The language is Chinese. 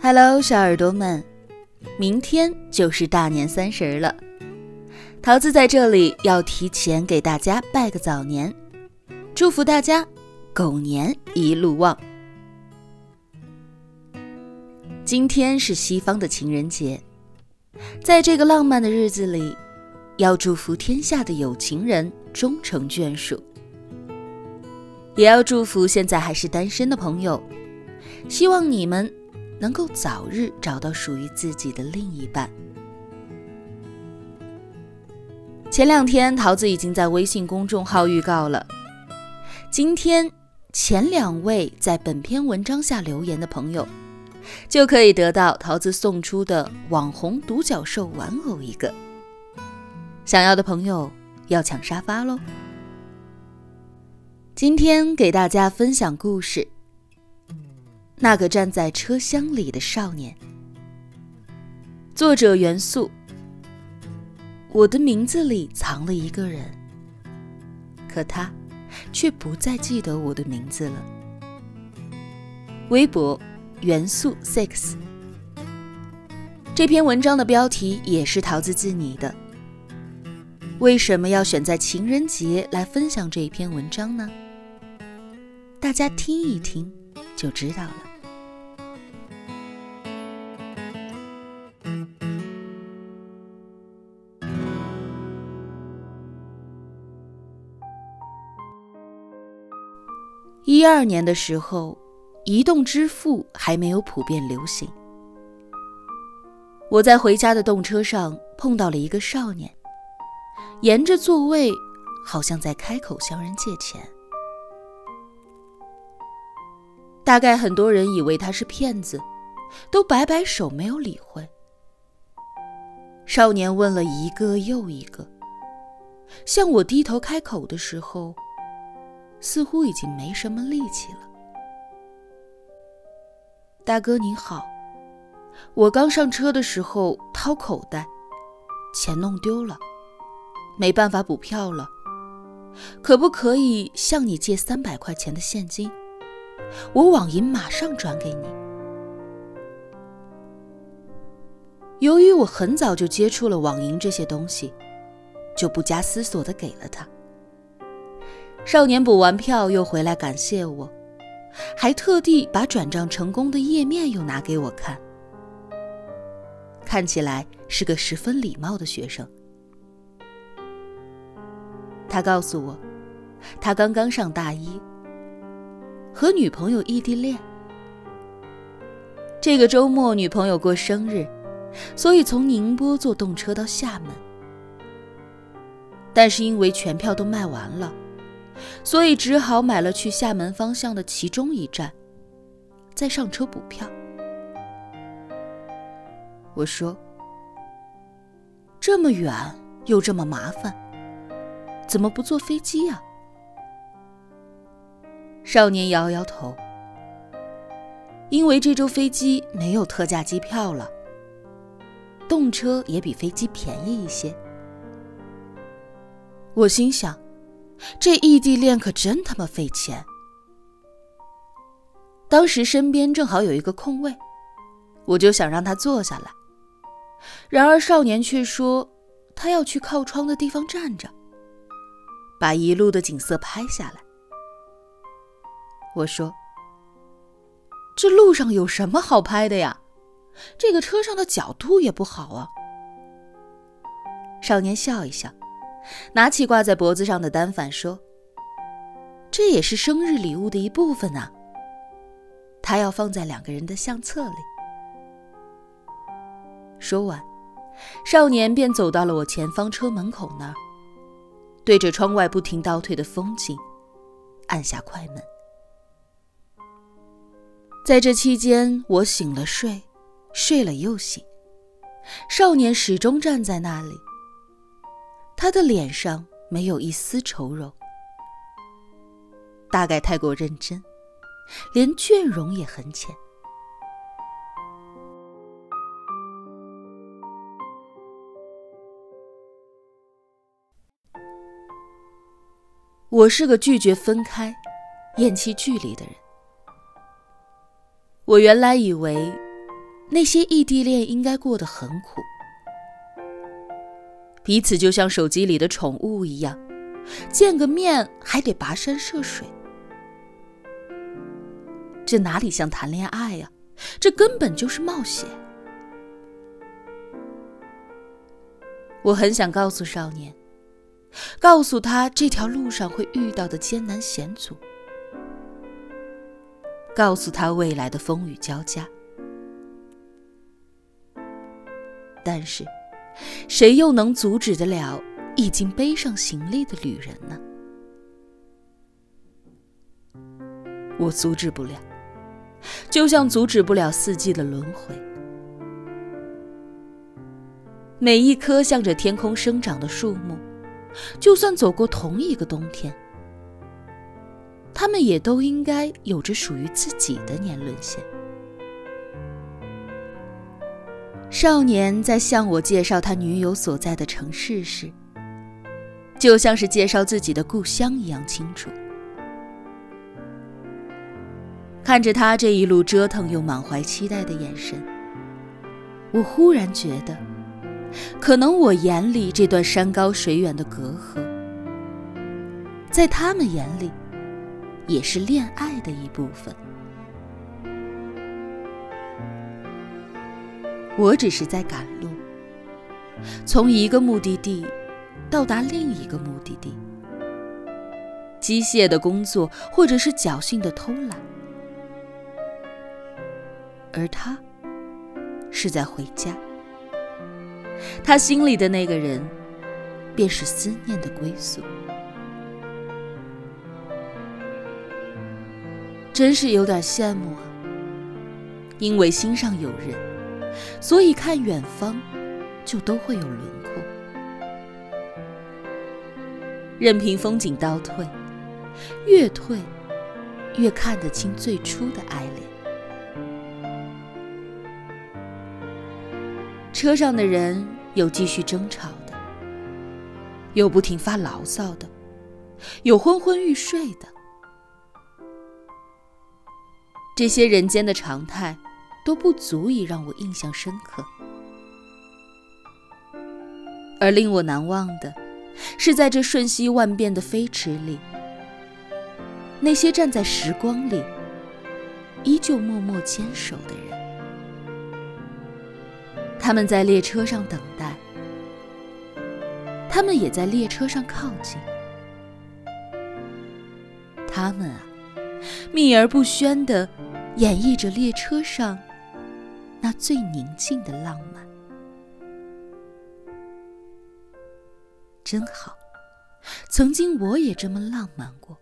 Hello，小耳朵们，明天就是大年三十了。桃子在这里要提前给大家拜个早年，祝福大家狗年一路旺。今天是西方的情人节，在这个浪漫的日子里，要祝福天下的有情人终成眷属，也要祝福现在还是单身的朋友，希望你们。能够早日找到属于自己的另一半。前两天，桃子已经在微信公众号预告了，今天前两位在本篇文章下留言的朋友，就可以得到桃子送出的网红独角兽玩偶一个。想要的朋友要抢沙发喽！今天给大家分享故事。那个站在车厢里的少年。作者元素。我的名字里藏了一个人，可他却不再记得我的名字了。微博元素 six。这篇文章的标题也是桃子自拟的。为什么要选在情人节来分享这一篇文章呢？大家听一听就知道了。一二年的时候，移动支付还没有普遍流行。我在回家的动车上碰到了一个少年，沿着座位，好像在开口向人借钱。大概很多人以为他是骗子，都摆摆手没有理会。少年问了一个又一个，向我低头开口的时候。似乎已经没什么力气了。大哥你好，我刚上车的时候掏口袋，钱弄丢了，没办法补票了，可不可以向你借三百块钱的现金？我网银马上转给你。由于我很早就接触了网银这些东西，就不加思索的给了他。少年补完票又回来感谢我，还特地把转账成功的页面又拿给我看，看起来是个十分礼貌的学生。他告诉我，他刚刚上大一，和女朋友异地恋。这个周末女朋友过生日，所以从宁波坐动车到厦门，但是因为全票都卖完了。所以只好买了去厦门方向的其中一站，再上车补票。我说：“这么远又这么麻烦，怎么不坐飞机呀？”少年摇摇头：“因为这周飞机没有特价机票了，动车也比飞机便宜一些。”我心想。这异地恋可真他妈费钱。当时身边正好有一个空位，我就想让他坐下来。然而少年却说他要去靠窗的地方站着，把一路的景色拍下来。我说：“这路上有什么好拍的呀？这个车上的角度也不好啊。”少年笑一笑。拿起挂在脖子上的单反说：“这也是生日礼物的一部分啊。他要放在两个人的相册里。”说完，少年便走到了我前方车门口那儿，对着窗外不停倒退的风景，按下快门。在这期间，我醒了睡，睡了又醒，少年始终站在那里。他的脸上没有一丝愁容，大概太过认真，连倦容也很浅。我是个拒绝分开、厌弃距离的人。我原来以为，那些异地恋应该过得很苦，彼此就像手机里的宠物一样，见个面还得跋山涉水。这哪里像谈恋爱呀？这根本就是冒险。我很想告诉少年，告诉他这条路上会遇到的艰难险阻，告诉他未来的风雨交加。但是，谁又能阻止得了已经背上行李的旅人呢？我阻止不了，就像阻止不了四季的轮回。每一棵向着天空生长的树木，就算走过同一个冬天，它们也都应该有着属于自己的年轮线。少年在向我介绍他女友所在的城市时，就像是介绍自己的故乡一样清楚。看着他这一路折腾又满怀期待的眼神，我忽然觉得。可能我眼里这段山高水远的隔阂，在他们眼里，也是恋爱的一部分。我只是在赶路，从一个目的地到达另一个目的地，机械的工作或者是侥幸的偷懒，而他是在回家。他心里的那个人，便是思念的归宿。真是有点羡慕啊！因为心上有人，所以看远方，就都会有轮廓。任凭风景倒退，越退，越看得清最初的爱恋。车上的人有继续争吵的，有不停发牢骚的，有昏昏欲睡的。这些人间的常态都不足以让我印象深刻，而令我难忘的，是在这瞬息万变的飞驰里，那些站在时光里依旧默默坚守的人。他们在列车上等待，他们也在列车上靠近。他们啊，秘而不宣地演绎着列车上那最宁静的浪漫，真好。曾经我也这么浪漫过。